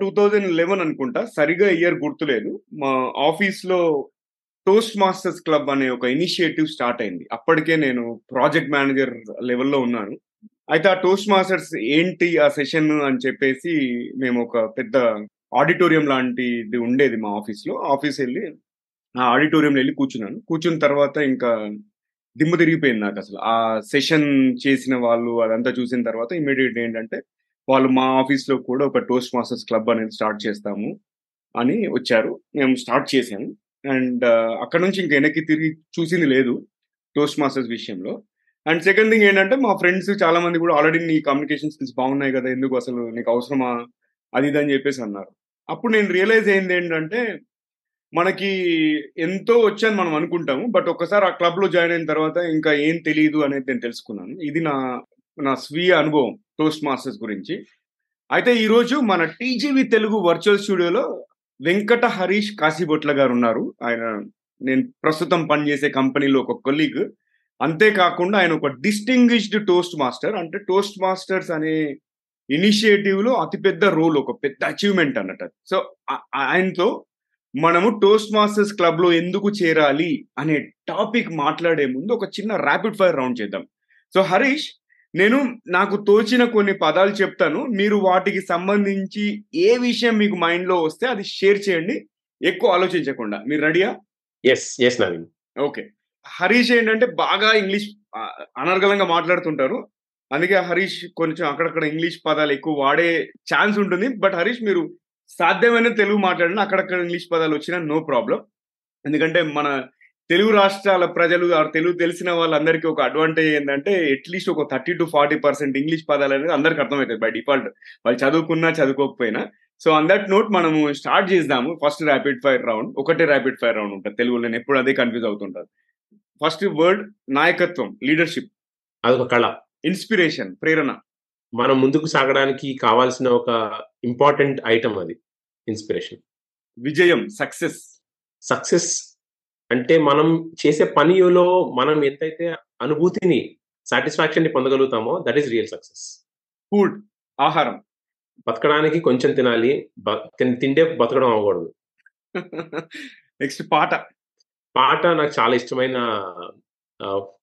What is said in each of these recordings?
Two thousand eleven అనుకుంటా సరిగా year గుర్తులేదు. మా ఆఫీస్లో టోస్ట్ మాస్టర్స్ క్లబ్ అనే ఒక ఇనిషియేటివ్ స్టార్ట్ అయింది. అప్పటికే నేను ప్రాజెక్ట్ మేనేజర్ లెవెల్లో ఉన్నాను. అయితే ఆ టోస్ట్ మాస్టర్స్ ఏంటి ఆ సెషన్ అని చెప్పేసి మేము ఒక పెద్ద ఆడిటోరియం లాంటిది ఉండేది మా ఆఫీస్లో ఆఫీస్ వెళ్ళి ఆ ఆడిటోరియం వెళ్ళి కూర్చున్నాను. కూర్చున్న తర్వాత ఇంకా దిమ్మ తిరిగిపోయింది నాకు అసలు. ఆ సెషన్ చేసిన వాళ్ళు అదంతా చూసిన తర్వాత ఇమీడియట్ ఏంటంటే వాళ్ళు మా ఆఫీస్లో కూడా ఒక టోస్ట్ మాస్టర్స్ క్లబ్ అనేది స్టార్ట్ చేస్తాము అని వచ్చారు. మేము స్టార్ట్ చేశాము అండ్ అక్కడ నుంచి ఇంకా వెనక్కి తిరిగి చూసింది లేదు టోస్ట్ మాస్టర్స్ విషయంలో. అండ్ సెకండ్ థింగ్ ఏంటంటే మా ఫ్రెండ్స్ చాలా మంది కూడా ఆల్రెడీ నీ కమ్యూనికేషన్ స్కిల్స్ బాగున్నాయి కదా ఎందుకు అసలు నీకు అవసరమా అది ఇది అని చెప్పేసి అన్నారు. అప్పుడు నేను రియలైజ్ అయింది ఏంటంటే మనకి ఎంతో వచ్చని మనం అనుకుంటాము బట్ ఒక్కసారి ఆ క్లబ్లో జాయిన్ అయిన తర్వాత ఇంకా ఏం తెలియదు అనేది నేను తెలుసుకున్నాను. ఇది నా నా స్వీయ అనుభవం. టోస్ట్ మాస్టర్స్ గురించి. అయితే ఈరోజు మన టీజీవి తెలుగు వర్చువల్ స్టూడియోలో వెంకట హరీష్ కాశీబొట్ల గారు ఉన్నారు. ఆయన నేను ప్రస్తుతం పనిచేసే కంపెనీలో ఒక కొలీగ్. అంతేకాకుండా ఆయన ఒక డిస్టింగ్విష్డ్ టోస్ట్ మాస్టర్. అంటే టోస్ట్ మాస్టర్స్ అనే ఇనిషియేటివ్లో అతిపెద్ద రోల్ ఒక పెద్ద అచీవ్మెంట్ అన్నట్టు. సో ఆయనతో మనము టోస్ట్ మాస్టర్స్ క్లబ్లో ఎందుకు చేరాలి అనే టాపిక్ మాట్లాడే ముందు ఒక చిన్న ర్యాపిడ్ ఫైర్ రౌండ్ చేద్దాం. సో హరీష్ నేను నాకు తోచిన కొన్ని పదాలు చెప్తాను. మీరు వాటికి సంబంధించి ఏ విషయం మీకు మైండ్లో వస్తే అది షేర్ చేయండి. ఎక్కువ ఆలోచించకుండా. మీరు రెడీయా? Yes yes Naveen okay. Harish ఏంటంటే బాగా ఇంగ్లీష్ అనర్గలంగా మాట్లాడుతుంటారు. అందుకే హరీష్ కొంచెం అక్కడక్కడ ఇంగ్లీష్ పదాలు ఎక్కువ వాడే ఛాన్స్ ఉంటుంది. బట్ హరీష్ మీరు సాధ్యమైన తెలుగు మాట్లాడినా అక్కడక్కడ ఇంగ్లీష్ పదాలు వచ్చినా నో ప్రాబ్లం. ఎందుకంటే మన తెలుగు రాష్ట్రాల ప్రజలు తెలుగు తెలిసిన వాళ్ళందరికీ ఒక అడ్వాంటేజ్ ఏంటంటే అట్లీస్ట్ ఒక thirty to forty percent English పదాలు అనేది అందరికి అర్థమవుతుంది బై డిఫాల్ట్ వాళ్ళు చదువుకున్నా చదువుకోకపోయినా. సో ఆన్ దట్ నోట్ మనము స్టార్ట్ చేద్దాము. ఫస్ట్ ర్యాపిడ్ ఫైర్ రౌండ్ ఒకటే ర్యాపిడ్ ఫైర్ రౌండ్ ఉంటుంది. తెలుగులో నేను ఎప్పుడు అదే కన్ఫ్యూజ్ అవుతుంటాను. ఫస్ట్ వర్డ్ నాయకత్వం లీడర్షిప్ అదొక కళ. ఇన్స్పిరేషన్ ప్రేరణ. మనం ముందుకు సాగడానికి కావాల్సిన ఒక ఇంపార్టెంట్ ఐటమ్ అది. ఇన్స్పిరేషన్ విజయం సక్సెస్ సక్సెస్ అంటే మనం చేసే పనిలో మనం ఎంతైతే అనుభూతిని సాటిస్ఫాక్షన్ని పొందగలుగుతామో that is real success food ఆహారం. బతకడానికి కొంచెం తినాలి. తిండే బతకడం అవ్వకూడదు. నెక్స్ట్ పాట. పాట నాకు చాలా ఇష్టమైన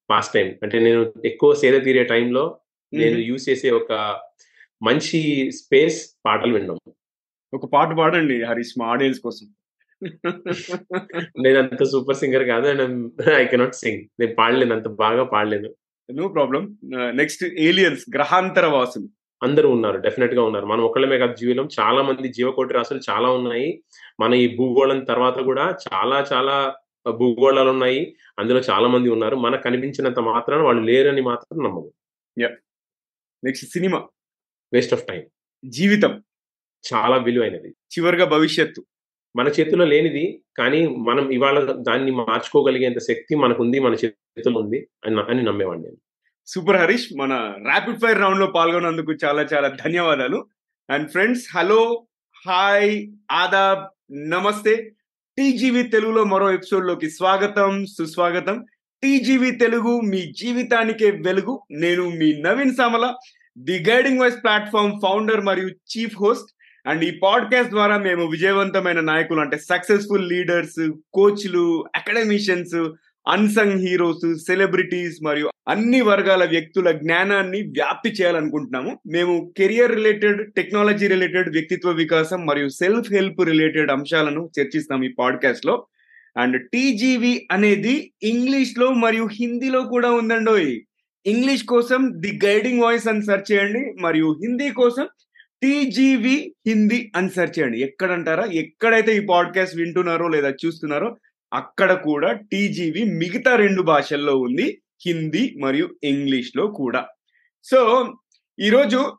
పాస్ట్ టైం అంటే నేను ఎక్కువ సేద తీరే టైంలో నేను యూజ్ చేసే ఒక మంచి స్పేస్ పాటలు వినడం. ఒక పాట పాడండి హరీష్ మా ఆడియన్స్ కోసం. నేను అంత సూపర్ సింగర్ కాదు అండ్ ఐ కెనాట్ సింగ్. నేను పాడలేను అంత బాగా పాడలేను. No problem. నెక్స్ట్ ఏలియన్స్ గ్రహాంతర వాసులు అందరూ ఉన్నారు డెఫినెట్గా ఉన్నారు. మనం ఒక్కళ్ళమే కాదు జీవితం. చాలా మంది జీవకోటి రాసులు చాలా ఉన్నాయి. మన ఈ భూగోళం తర్వాత కూడా చాలా చాలా భూగోళాలు ఉన్నాయి. అందులో చాలా మంది ఉన్నారు. మనకు కనిపించినంత మాత్రాన వాళ్ళు లేరని మాత్రం నమ్మదు next cinema. Waste of time. జీవితం. చాలా విలువైనది. చివరిగా భవిష్యత్తు. మన చేతిలో లేనిది కానీ మనం ఇవాళ దాన్ని మార్చుకోగలిగేంత శక్తి మనకుంది మన చేతిలో ఉంది అని అని నమ్మేవాడిని నేను. సూపర్ హరీష్ మన ర్యాపిడ్ ఫైర్ రౌండ్లో పాల్గొన్నందుకు చాలా చాలా ధన్యవాదాలు. అండ్ ఫ్రెండ్స్ హలో హాయ్ ఆదాబ్ నమస్తే. టీజీవీ తెలుగులో మరో ఎపిసోడ్లోకి స్వాగతం సుస్వాగతం. టీజీవీ తెలుగు మీ జీవితానికే వెలుగు. నేను మీ Naveen Samala the guiding voice platform founder మరియు చీఫ్ హోస్ట్ అండ్ ఈ పాడ్కాస్ట్ ద్వారా మేము విజయవంతమైన నాయకులు అంటే సక్సెస్ఫుల్ లీడర్స్ కోచ్లు అకాడమిషియన్స్ అన్సంగ్ హీరోస్ సెలబ్రిటీస్ మరియు అన్ని వర్గాల వ్యక్తుల జ్ఞానాన్ని వ్యాప్తి చేయాలనుకుంటున్నాము. మేము కెరియర్ రిలేటెడ్ టెక్నాలజీ రిలేటెడ్ వ్యక్తిత్వ వికాసం మరియు సెల్ఫ్ హెల్ప్ రిలేటెడ్ అంశాలను చర్చిస్తాం ఈ పాడ్కాస్ట్లో. అండ్ టీజీవి అనేది ఇంగ్లీష్లో మరియు హిందీలో కూడా ఉందండోయ్. ఇంగ్లీష్ కోసం ది గైడింగ్ వాయిస్ అని సెర్చ్ చేయండి మరియు హిందీ కోసం టీజీవి హిందీ అని సెర్చ్ చేయండి. ఎక్కడంటారా? ఎక్కడైతే ఈ పాడ్కాస్ట్ వింటున్నారో లేదా చూస్తున్నారో అక్కడ కూడా టీజీవి మిగతా రెండు భాషల్లో ఉంది. హిందీ మరియు ఇంగ్లీష్లో కూడా. సో ఈరోజు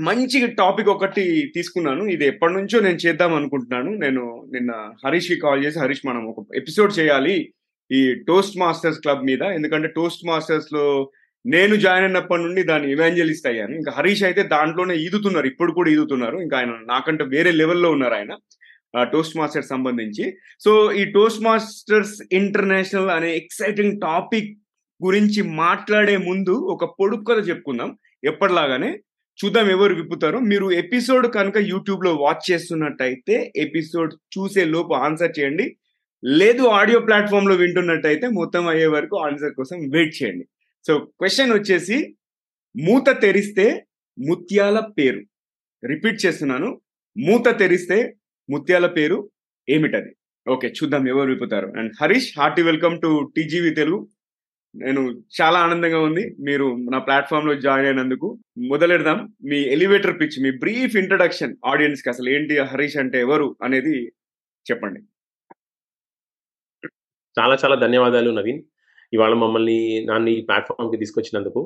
మంచి టాపిక్ ఒకటి తీసుకున్నాను. ఇది ఎప్పటి నుంచో నేను చేద్దాం అనుకుంటున్నాను. నేను నిన్న హరీష్కి కాల్ చేసి హరీష్ మనం ఒక ఎపిసోడ్ చేయాలి ఈ టోస్ట్ మాస్టర్స్ క్లబ్ మీద. ఎందుకంటే టోస్ట్ మాస్టర్స్లో నేను జాయిన్ అయినప్పటి నుండి దాన్ని ఇవాంజలిస్ట్ అయ్యాను. ఇంకా హరీష్ అయితే దాంట్లోనే ఈదుతున్నారు. ఇప్పుడు కూడా ఈదుతున్నారు. ఇంకా ఆయన నాకంటే వేరే లెవెల్లో ఉన్నారు ఆయన టోస్ట్ మాస్టర్స్ సంబంధించి. సో ఈ టోస్ట్ మాస్టర్స్ ఇంటర్నేషనల్ అనే ఎక్సైటింగ్ టాపిక్ గురించి మాట్లాడే ముందు ఒక పొడుపు కథ చెప్పుకుందాం. ఎప్పటిలాగానే చూద్దాం ఎవరు విప్పుతారో. మీరు ఎపిసోడ్ కనుక యూట్యూబ్లో వాచ్ చేస్తున్నట్టయితే ఎపిసోడ్ చూసే లోపు ఆన్సర్ చేయండి. లేదు ఆడియో ప్లాట్ఫామ్లో వింటున్నట్టయితే మొత్తం అయ్యే వరకు ఆన్సర్ కోసం వెయిట్ చేయండి. సో క్వశ్చన్ వచ్చేసి మూత తెరిస్తే ముత్యాల పేరు. రిపీట్ చేస్తున్నాను. మూత తెరిస్తే ముత్యాల పేరు ఏమిటది? ఓకే చూద్దాం ఎవరు విప్పుతారు. And Harish hearty welcome to TGV Telugu నేను చాలా ఆనందంగా ఉంది. మీరు నా ప్లాట్ఫామ్లో జాయిన్ అయినందుకు. మొదలెడదాం. మీ ఎలివేటర్ పిచ్ మీ బ్రీఫ్ ఇంట్రడక్షన్ ఆడియన్స్కి అసలు ఏంటి హరీష్ అంటే ఎవరు అనేది చెప్పండి. చాలా చాలా ధన్యవాదాలు నవీన్. ఇవాళ మమ్మల్ని నన్ను ఈ ప్లాట్ఫామ్కి తీసుకొచ్చినందుకు.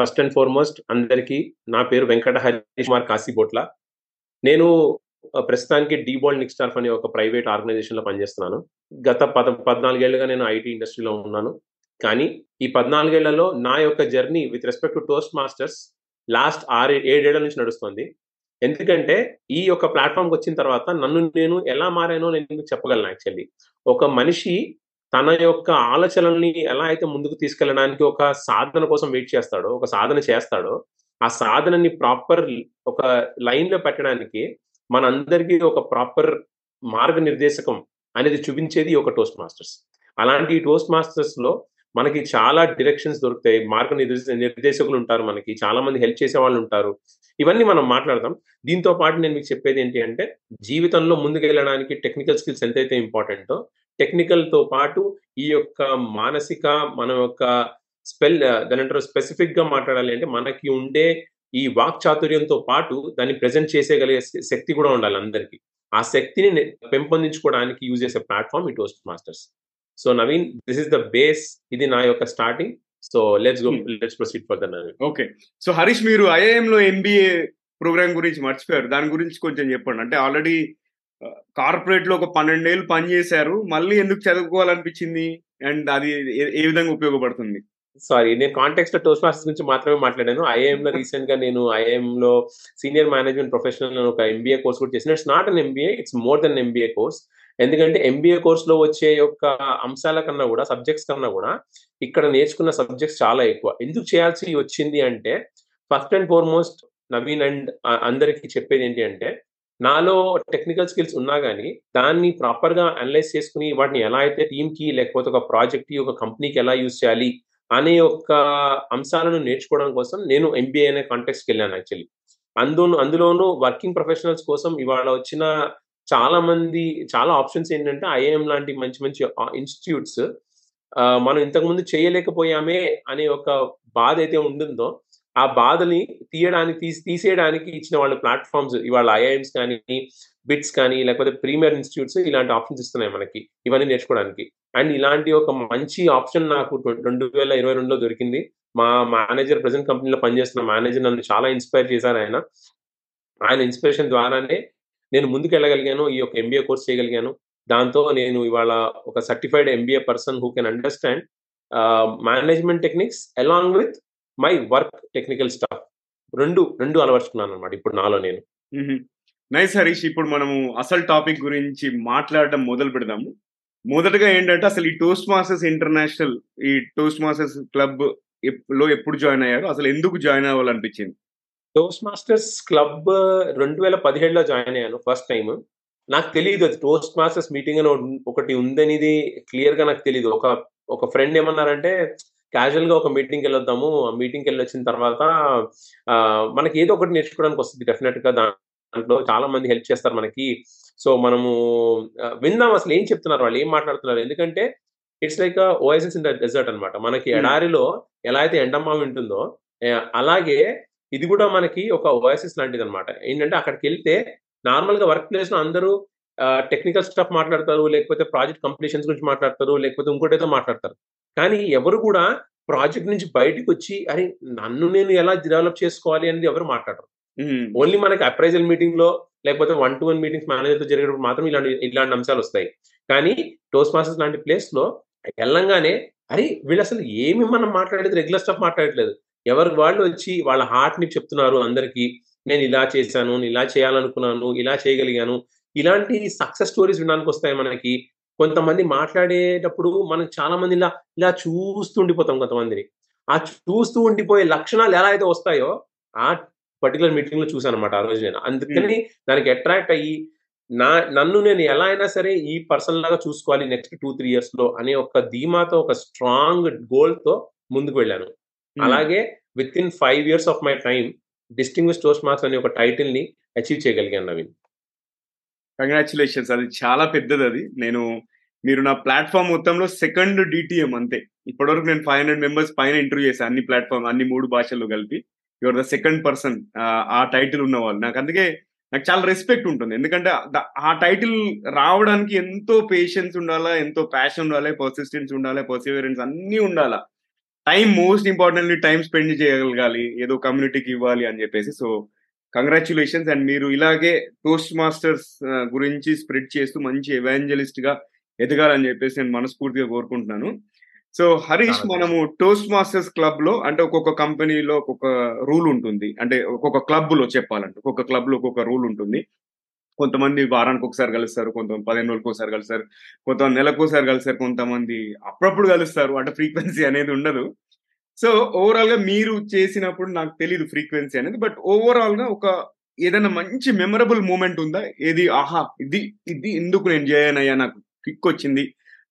ఫస్ట్ అండ్ ఫార్మోస్ట్ అందరికీ నా పేరు వెంకట హరీష్ కుమార్ కాశీబోట్ల. నేను ప్రస్తుతానికి డీబాల్ నిక్స్టార్ఫ్ అనే ఒక ప్రైవేట్ ఆర్గనైజేషన్లో పనిచేస్తున్నాను. గత పద పద్నాలుగేళ్ళుగా నేను ఐటీ ఇండస్ట్రీలో ఉన్నాను. కానీ ఈ పద్నాలుగేళ్ళలో నా యొక్క journey with respect to toast masters last ఆరు ఏడేళ్ళ నుంచి నడుస్తుంది. ఎందుకంటే ఈ యొక్క ప్లాట్ఫామ్కి వచ్చిన తర్వాత నన్ను నేను ఎలా మారానో నేను చెప్పగలను యాక్చువల్లీ. ఒక మనిషి తన యొక్క ఆలోచనల్ని ఎలా అయితే ముందుకు తీసుకెళ్ళడానికి ఒక సాధన కోసం వెయిట్ చేస్తాడో ఒక సాధన చేస్తాడో ఆ సాధనని ప్రాపర్ ఒక లైన్లో పెట్టడానికి మనందరికీ ఒక ప్రాపర్ మార్గనిర్దేశకం అనేది చూపించేది ఒక టోస్ట్ మాస్టర్స్ అలాంటి టోస్ట్ మాస్టర్స్లో మనకి చాలా డిరెక్షన్స్ దొరుకుతాయి. మార్గ నిర్దేశకులు ఉంటారు మనకి. చాలా మంది హెల్ప్ చేసే వాళ్ళు ఉంటారు. ఇవన్నీ మనం మాట్లాడదాం. దీంతో పాటు నేను మీకు చెప్పేది ఏంటి అంటే జీవితంలో ముందుకు వెళ్ళడానికి టెక్నికల్ స్కిల్స్ ఎంతైతే ఇంపార్టెంటో టెక్నికల్తో పాటు ఈ యొక్క మానసిక మన యొక్క స్పెల్ దాని అంటారు స్పెసిఫిక్గా మాట్లాడాలి అంటే మనకి ఉండే ఈ వాక్ చాతుర్యంతో పాటు దాన్ని ప్రజెంట్ చేసేగలిగే శక్తి కూడా ఉండాలి అందరికీ. ఆ శక్తిని పెంపొందించుకోవడానికి యూజ్ చేసే ప్లాట్ఫామ్ ఈ toast masters. So Naveen this is the base ఇది నా యొక్క starting. So let's go let's proceed for the Naveen. Okay. So Harish మీరు ఐఐఎం లో ఎంబీఏ ప్రోగ్రామ్ గురించి మర్చిపోయారు. దాని గురించి కొంచెం చెప్పండి. అంటే ఆల్రెడీ కార్పొరేట్లో ఒక పన్నెండేళ్ళు పనిచేశారు మళ్ళీ ఎందుకు చదువుకోవాలనిపించింది? అండ్ అది ఏ విధంగా ఉపయోగపడుతుంది? సారీ నేను కాంటెక్స్ట్ టోస్ట్ మాస్టర్స్ గురించి మాత్రమే మాట్లాడాను. ఐఐఎం లో రీసెంట్గా నేను ఐఐఎం లో సీనియర్ మేనేజ్మెంట్ ప్రొఫెషనల్ ఒక ఎంబీఏ కోర్స్ కూడా చేసిన it's not an MBA it's more than MBA course ఎందుకంటే ఎంబీఏ కోర్స్లో వచ్చే యొక్క అంశాల కన్నా కూడా సబ్జెక్ట్స్ కన్నా కూడా ఇక్కడ నేర్చుకున్న సబ్జెక్ట్స్ చాలా ఎక్కువ. ఎందుకు చేయాల్సి వచ్చింది అంటే first and foremost Naveen and అందరికి చెప్పేది ఏంటి అంటే నాలో టెక్నికల్ స్కిల్స్ ఉన్నా కానీ దాన్ని ప్రాపర్గా అనలైజ్ చేసుకుని వాటిని ఎలా అయితే టీమ్కి లేకపోతే ఒక ప్రాజెక్ట్కి ఒక కంపెనీకి ఎలా యూజ్ చేయాలి అనే ఒక అంశాలను నేర్చుకోవడం కోసం నేను ఎంబీఏ అనే కాంటెక్స్కి వెళ్ళాను యాక్చువల్లీ అందులో అందులోనూ వర్కింగ్ ప్రొఫెషనల్స్ కోసం ఇవాళ వచ్చిన చాలా మంది చాలా ఆప్షన్స్ ఏంటంటే ఐఏఎం లాంటి మంచి మంచి ఇన్స్టిట్యూట్స్ మనం ఇంతకుముందు చేయలేకపోయామే అనే ఒక బాధ అయితే ఉంటుందో ఆ బాధని తీయడానికి తీసి తీసేయడానికి ఇచ్చిన వాళ్ళ ప్లాట్ఫామ్స్ ఇవాళ ఐఐఎమ్స్ కానీ బిట్స్ కానీ లేకపోతే ప్రీమియర్ ఇన్స్టిట్యూట్స్ ఇలాంటి ఆప్షన్స్ ఇస్తున్నాయి మనకి ఇవన్నీ నేర్చుకోవడానికి. అండ్ ఇలాంటి ఒక మంచి ఆప్షన్ నాకు రెండు వేల ఇరవై రెండులో దొరికింది. మా మేనేజర్ ప్రజెంట్ కంపెనీలో పనిచేస్తున్న మేనేజర్ నన్ను చాలా ఇన్స్పైర్ చేశారు ఆయన. ఆయన ఇన్స్పిరేషన్ ద్వారానే నేను ముందుకు వెళ్ళగలిగాను ఈ యొక్క ఎంబీఏ కోర్స్ చేయగలిగాను. దాంతో నేను ఇవాళ ఒక certified MBA person who can understand management techniques along with my work technical staff. రెండు రెండు అలవర్చుకున్నాను అనమాట ఇప్పుడు నాలో నేను. నైస్ హరీష్ ఇప్పుడు మనము అసలు టాపిక్ గురించి మాట్లాడడం మొదలు పెడదాము. మొదటగా ఏంటంటే అసలు ఈ టోస్ట్ మాస్టర్స్ ఇంటర్నేషనల్ ఈ టోస్ట్ మాస్టర్స్ క్లబ్లో ఎప్పుడు జాయిన్ అయ్యారు? అసలు ఎందుకు జాయిన్ అవ్వాలనిపించింది? టోస్ట్ మాస్టర్స్ క్లబ్ రెండు వేల పదిహేడులో జాయిన్ అయ్యాను ఫస్ట్ టైం నాకు తెలియదు అది టోస్ట్ మాస్టర్స్ మీటింగ్ అని ఒకటి ఉందనేది క్లియర్గా నాకు తెలియదు ఒక ఒక ఫ్రెండ్ ఏమన్నారంటే క్యాజువల్గా ఒక మీటింగ్కి వెళ్ళొద్దాము ఆ మీటింగ్కి వెళ్ళి వచ్చిన తర్వాత మనకి ఏదో ఒకటి నేర్చుకోవడానికి వస్తుంది డెఫినెట్గా దాంట్లో. చాలా మంది హెల్ప్ చేస్తారు మనకి. సో మనము విందాం అసలు ఏం చెప్తున్నారు వాళ్ళు ఏం మాట్లాడుతున్నారు. ఎందుకంటే it's like oasis in the desert అనమాట మనకి ఎడారిలో ఎలా అయితే ఎండమావి ఉంటుందో అలాగే ఇది కూడా మనకి ఒక ఓఎస్ఎస్ లాంటిది అనమాట ఏంటంటే అక్కడికి వెళ్తే నార్మల్గా వర్క్ ప్లేస్లో అందరూ టెక్నికల్ స్టాఫ్ మాట్లాడతారు లేకపోతే ప్రాజెక్ట్ కంప్లీషన్స్ గురించి మాట్లాడతారు లేకపోతే ఇంకోటేదో మాట్లాడతారు. కానీ ఎవరు కూడా ప్రాజెక్ట్ నుంచి బయటకు వచ్చి అరే నన్ను నేను ఎలా డెవలప్ చేసుకోవాలి? అనేది ఎవరు మాట్లాడరు. ఓన్లీ మనకి అప్రైజల్ మీటింగ్లో లేకపోతే వన్ టు వన్ మీటింగ్స్ మేనేజర్తో జరిగేటప్పుడు మాత్రం ఇలాంటి ఇలాంటి అంశాలు వస్తాయి. కానీ టోస్ట్ మాస్టర్స్ లాంటి ప్లేస్లో వెళ్ళంగానే అరే వీళ్ళు అసలు ఏమి మనం మాట్లాడేది? రెగ్యులర్ స్టాఫ్ మాట్లాడట్లేదు. ఎవరి వాళ్ళు వచ్చి వాళ్ళ హార్ట్ని చెప్తున్నారు అందరికి. నేను ఇలా చేశాను నేను ఇలా చేయాలనుకున్నాను ఇలా చేయగలిగాను. ఇలాంటి సక్సెస్ స్టోరీస్ వినడానికి వస్తాయి మనకి. కొంతమంది మాట్లాడేటప్పుడు మనం చాలా మంది ఇలా ఇలా చూస్తూ ఉండిపోతాం కొంతమందిని. ఆ చూస్తూ ఉండిపోయే లక్షణాలు ఎలా అయితే వస్తాయో ఆ పర్టికులర్ మీటింగ్లో చూసాను అనమాట ఆ రోజు నేను. అందుకని దానికి అట్రాక్ట్ అయ్యి నా నన్ను నేను ఎలా అయినా సరే ఈ పర్సన్ లాగా చూసుకోవాలి నెక్స్ట్ టూ త్రీ ఇయర్స్లో అనే ఒక ధీమాతో ఒక స్ట్రాంగ్ గోల్తో ముందుకు వెళ్ళాను. అలాగే within five years of my time distinguish toast marks అనే ఒక టైటిల్ని అచీవ్ చేయగలిగాను నవీన్. కంగ్రాచులేషన్స్ అది చాలా పెద్దది అది. నేను మీరు నా ప్లాట్ఫామ్ మొత్తంలో సెకండ్ డిటిఎం అంతే. ఇప్పటివరకు నేను ఫైవ్ హండ్రెడ్ మెంబర్స్ పైన ఇంటర్వ్యూ చేశాను అన్ని ప్లాట్ఫామ్ అన్ని మూడు భాషల్లో కలిపి. యువర్ ద సెకండ్ పర్సన్ ఆ టైటిల్ ఉన్న వాళ్ళు. నాకు అందుకే నాకు చాలా రెస్పెక్ట్ ఉంటుంది. ఎందుకంటే ఆ టైటిల్ రావడానికి ఎంతో పేషెన్స్ ఉండాలా ఎంతో ప్యాషన్ ఉండాలి పర్సిస్టెన్స్ ఉండాలి పర్సివరెన్స్ అన్నీ ఉండాలా. Time most importantly time spend చేయగలగాలి. ఏదో కమ్యూనిటీకి ఇవ్వాలి అని చెప్పేసి. సో కంగ్రాచులేషన్స్ అండ్ మీరు ఇలాగే టోస్ట్ మాస్టర్స్ గురించి స్ప్రెడ్ చేస్తూ మంచి ఎవాంజలిస్ట్గా ఎదగాలని చెప్పేసి నేను మనస్ఫూర్తిగా కోరుకుంటున్నాను. సో హరీష్ మనము టోస్ట్ మాస్టర్స్ క్లబ్లో అంటే ఒక్కొక్క కంపెనీలో ఒక్కొక్క రూల్ ఉంటుంది. అంటే ఒక్కొక్క క్లబ్లో చెప్పాలంటే ఒక్కొక్క క్లబ్లో ఒక్కొక్క రూల్ ఉంటుంది. కొంతమంది వారానికి ఒకసారి కలుస్తారు కొంతమంది పదిహేను రోజులకు ఒకసారి కలుస్తారు కొంతమంది నెలకు ఒకసారి కలుస్తారు కొంతమంది అప్పుడప్పుడు కలుస్తారు. అంటే ఫ్రీక్వెన్సీ అనేది ఉండదు. సో ఓవరాల్గా మీరు చేసినప్పుడు నాకు తెలియదు ఫ్రీక్వెన్సీ అనేది బట్ ఓవరాల్గా ఒక ఏదైనా మంచి మెమరబుల్ మూమెంట్ ఉందా? ఏది? ఆహా ఇది ఇది ఎందుకు నేను జాయిన్ అయ్యా నాకు కిక్ వచ్చింది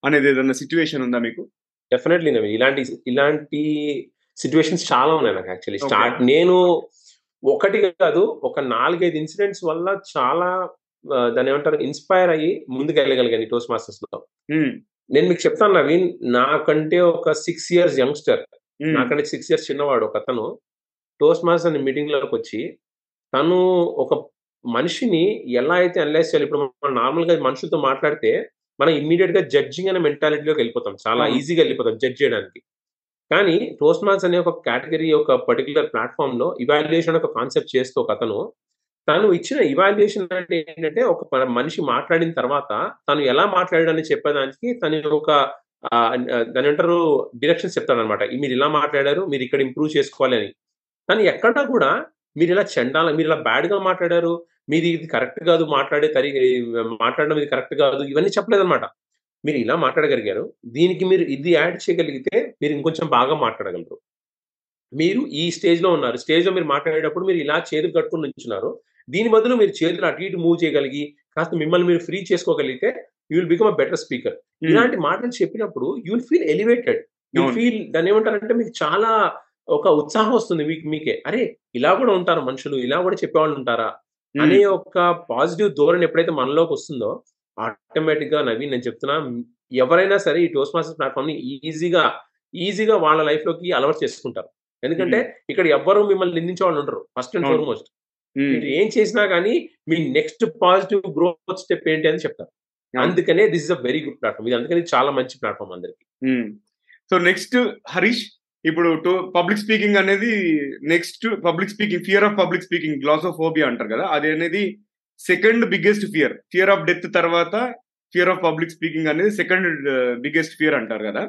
అనేది ఏదైనా సిచ్యువేషన్ ఉందా మీకు? డెఫినెట్లీ ఇలాంటి ఇలాంటి సిచ్యువేషన్స్ చాలా ఉన్నాయి నాకు యాక్చువల్లీ స్టార్ట్ నేను ఒకటి కాదు ఒక నాలుగైదు ఇన్సిడెంట్స్ వల్ల చాలా దాని ఏమంటారు ఇన్స్పైర్ అయ్యి ముందుకు వెళ్ళగలిగాను టోస్ట్ మాస్టర్స్లో. నేను మీకు చెప్తాను నవీన్ నాకంటే ఒక సిక్స్ ఇయర్స్ యంగ్స్టర్ నాకంటే సిక్స్ ఇయర్స్ చిన్నవాడు ఒక అతను టోస్ట్ మాస్టర్ అనే మీటింగ్లోకి వచ్చి తను ఒక మనిషిని ఎలా అయితే అనలైజ్ చేయాలి ఇప్పుడు మనం నార్మల్గా మనుషులతో మాట్లాడితే మనం ఇమ్మీడియట్గా జడ్జింగ్ అనే మెంటాలిటీలోకి వెళ్ళిపోతాం. చాలా ఈజీగా వెళ్ళిపోతాం జడ్జ్ చేయడానికి. కానీ టోస్ట్ మార్క్స్ అనే ఒక కేటగిరీ ఒక పర్టికులర్ ప్లాట్ఫామ్లో ఇవాల్యుయేషన్ ఒక కాన్సెప్ట్ చేస్తూ ఒక అతను తను ఇచ్చిన ఇవాల్యుయేషన్ అంటే ఏంటంటే ఒక మనిషి మాట్లాడిన తర్వాత తను ఎలా మాట్లాడాడని చెప్పేదానికి తను ఒక దాని అంటారు డిరెక్షన్స్ చెప్తాడనమాట మీరు ఇలా మాట్లాడారు మీరు ఇక్కడ ఇంప్రూవ్ చేసుకోవాలి అని. కానీ ఎక్కడా కూడా మీరు ఇలా చెండాల మీరు ఇలా బ్యాడ్గా మాట్లాడారు మీది ఇది కరెక్ట్ కాదు మాట్లాడే తరి మాట్లాడడం ఇది కరెక్ట్ కాదు ఇవన్నీ చెప్పలేదన్నమాట. మీరు ఇలా మాట్లాడగలిగారు దీనికి మీరు ఇది యాడ్ చేయగలిగితే మీరు ఇంకొంచెం బాగా మాట్లాడగలరు. మీరు ఈ స్టేజ్లో ఉన్నారు. స్టేజ్లో మీరు మాట్లాడేటప్పుడు మీరు ఇలా చేతులు కట్టుకుని ఉంచున్నారు దీని బదులు మీరు చేతులు అటు ఇటు మూవ్ చేయగలిగి కాస్త మిమ్మల్ని మీరు ఫ్రీ చేసుకోగలిగితే you will become a better speaker ఇలాంటి మాటలు చెప్పినప్పుడు you will feel elevated you feel దాన్ని ఏమంటారంటే మీకు చాలా ఒక ఉత్సాహం వస్తుంది మీకు మీకే. అరే ఇలా కూడా ఉంటారు మనుషులు ఇలా కూడా చెప్పేవాళ్ళు ఉంటారా? అనే ఒక పాజిటివ్ ధోరణి ఎప్పుడైతే మనలోకి వస్తుందో ఆటోమేటిక్గా నవీన్ నేను చెప్తున్నా ఎవరైనా సరే ఈ టోస్ట్ మాస్టర్ ప్లాట్ఫామ్ని ఈజీగా ఈజీగా వాళ్ళ లైఫ్లోకి అలవాటు చేసుకుంటారు. ఎందుకంటే ఇక్కడ ఎవ్వరు మిమ్మల్ని నిందించే వాళ్ళు ఉండరు. ఫస్ట్ అండ్ ఫార్మోస్ట్ మీరు ఏం చేసినా కానీ మీ నెక్స్ట్ పాజిటివ్ గ్రోత్ స్టెప్ ఏంటి అని చెప్తారు. అందుకనే this is a very good platform. ఇది అందుకని చాలా మంచి ప్లాట్ఫామ్ అందరికి. సో నెక్స్ట్ హరీష్ ఇప్పుడు పబ్లిక్ స్పీకింగ్ అనేది next public speaking fear of public speaking glossophobia అంటారు కదా అది అనేది second biggest fear. Fear of death తర్వాత ఫియర్ ఆఫ్ పబ్లిక్ స్పీకింగ్ అనేది సెకండ్ బిగ్గెస్ట్ ఫియర్ అంటారు కదా.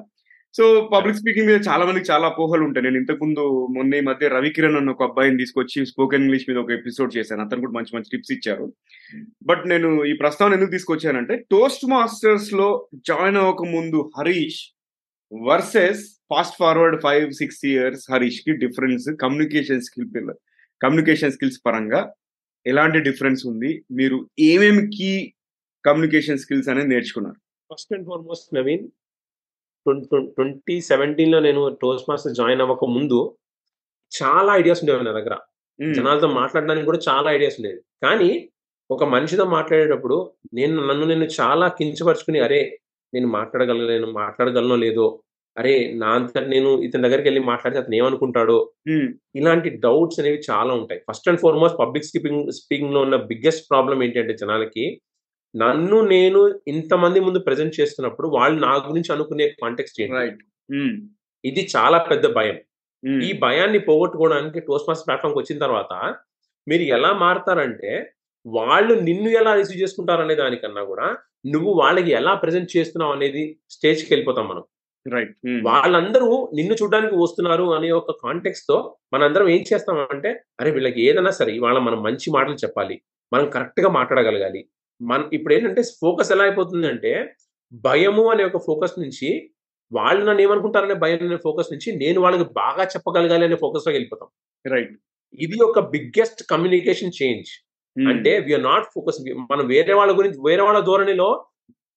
సో పబ్లిక్ స్పీకింగ్ మీద చాలా మందికి చాలా అపోహలు ఉంటాయి. నేను ఇంతకుముందు మొన్న ఈ మధ్య రవికిరణ్ అన్న ఒక అబ్బాయిని తీసుకొచ్చి స్పోకెన్ ఇంగ్లీష్ మీద ఒక ఎపిసోడ్ చేశాను. అతను కూడా మంచి మంచి టిప్స్ ఇచ్చారు. బట్ నేను ఈ ప్రస్తావన ఎందుకు తీసుకొచ్చానంటే టోస్ట్ మాస్టర్స్లో జాయిన్ అవ్వక ముందు Harish versus fast forward five six years హరీష్కి difference communication skill communication skills పరంగా ఎలాంటి డిఫరెన్స్ ఉంది? మీరు ఏమేమి కీ కమ్యూనికేషన్ స్కిల్స్ అనేది నేర్చుకున్నారు? First and foremost Naveen twenty సెవెంటీన్లో నేను టోస్ట్ మాస్టర్ జాయిన్ అవ్వక ముందు చాలా ఐడియాస్ ఉండేవి నా దగ్గర. జనాలతో మాట్లాడడానికి కూడా చాలా ఐడియాస్ ఉండేవి. కానీ ఒక మనిషితో మాట్లాడేటప్పుడు నేను నన్ను నేను చాలా కించపరుచుకుని అరే నేను మాట్లాడగలను మాట్లాడగలనో లేదో అరే నా అంతా నేను ఇతని దగ్గరికి వెళ్ళి మాట్లాడితే అతను ఏమనుకుంటాడో ఇలాంటి డౌట్స్ అనేవి చాలా ఉంటాయి. First and foremost public speaking స్పీకింగ్లో ఉన్న బిగ్గెస్ట్ ప్రాబ్లం ఏంటంటే జనాలకి నన్ను నేను ఇంతమంది ముందు ప్రజెంట్ చేస్తున్నప్పుడు వాళ్ళు నా గురించి అనుకునే కాంటెక్స్ట్ ఏంటి? ఇది చాలా పెద్ద భయం. ఈ భయాన్ని పోగొట్టుకోవడానికి టోస్ట్ మాస్టర్ ప్లాట్ఫామ్కి వచ్చిన తర్వాత మీరు ఎలా మారతారంటే వాళ్ళు నిన్ను ఎలా రిసీవ్ చేసుకుంటారనే దానికన్నా కూడా నువ్వు వాళ్ళకి ఎలా ప్రజెంట్ చేస్తున్నావు అనేది స్టేజ్కి వెళ్ళిపోతాం మనం. రైట్ వాళ్ళందరూ నిన్ను చూడడానికి వస్తున్నారు అనే ఒక కాంటెక్స్తో మనందరం ఏం చేస్తామంటే అరే వీళ్ళకి ఏదైనా సరే ఇవాళ మనం మంచి మాటలు చెప్పాలి. మనం కరెక్ట్గా మాట్లాడగలగాలి. మన ఇప్పుడు ఏంటంటే ఫోకస్ ఎలా అయిపోతుంది అంటే భయము అనే ఒక ఫోకస్ నుంచి వాళ్ళు నన్ను ఏమనుకుంటారనే భయం అనే ఫోకస్ నుంచి నేను వాళ్ళకి బాగా చెప్పగలగాలి అనే ఫోకస్లోకి వెళ్ళిపోతాం. రైట్. ఇది ఒక బిగ్గెస్ట్ కమ్యూనికేషన్ చేంజ్. అంటే వీఆర్ నాట్ ఫోకస్ మనం వేరే వాళ్ళ గురించి వేరే వాళ్ళ ధోరణిలో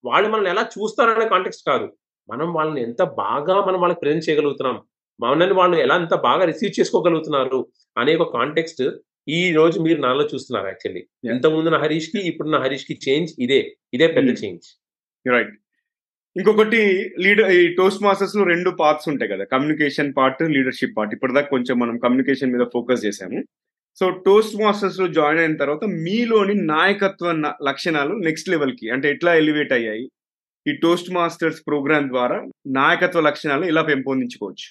వాళ్ళు మనల్ని ఎలా చూస్తారనే కాంటెక్స్ట్ కాదు. మనం వాళ్ళని ఎంత బాగా మనం వాళ్ళకి ప్రజెంట్ చేయగలుగుతున్నాం. మనల్ని వాళ్ళు ఎలా ఎంత బాగా రిసీవ్ చేసుకోగలుగుతున్నారు అనే ఒక కాంటెక్స్ట్ ఈ రోజు మీరు నాలో చూస్తున్నారు యాక్చువల్లీ. ఇంత ముందున్న హరీష్కి ఇప్పుడున్న హరీష్కి చేంజ్ ఇదే. ఇదే పెద్ద Hmm. చేంజ్ రైట్ ఇంకొకటి లీడర్ ఈ టోస్ట్ మాస్టర్స్లో రెండు పార్ట్స్ ఉంటాయి కదా. కమ్యూనికేషన్ పార్ట్ లీడర్షిప్ పార్ట్ ఇప్పటిదాకా కొంచెం మనం కమ్యూనికేషన్ మీద ఫోకస్ చేశాము. సో టోస్ట్ మాస్టర్స్లో జాయిన్ అయిన తర్వాత మీలోని నాయకత్వ లక్షణాలు నెక్స్ట్ లెవెల్కి అంటే ఎట్లా ఎలివేట్ అయ్యాయి? ఈ టోస్ట్ మాస్టర్స్ ప్రోగ్రామ్ ద్వారా నాయకత్వ లక్షణాలు ఇలా పెంపొందించుకోవచ్చు?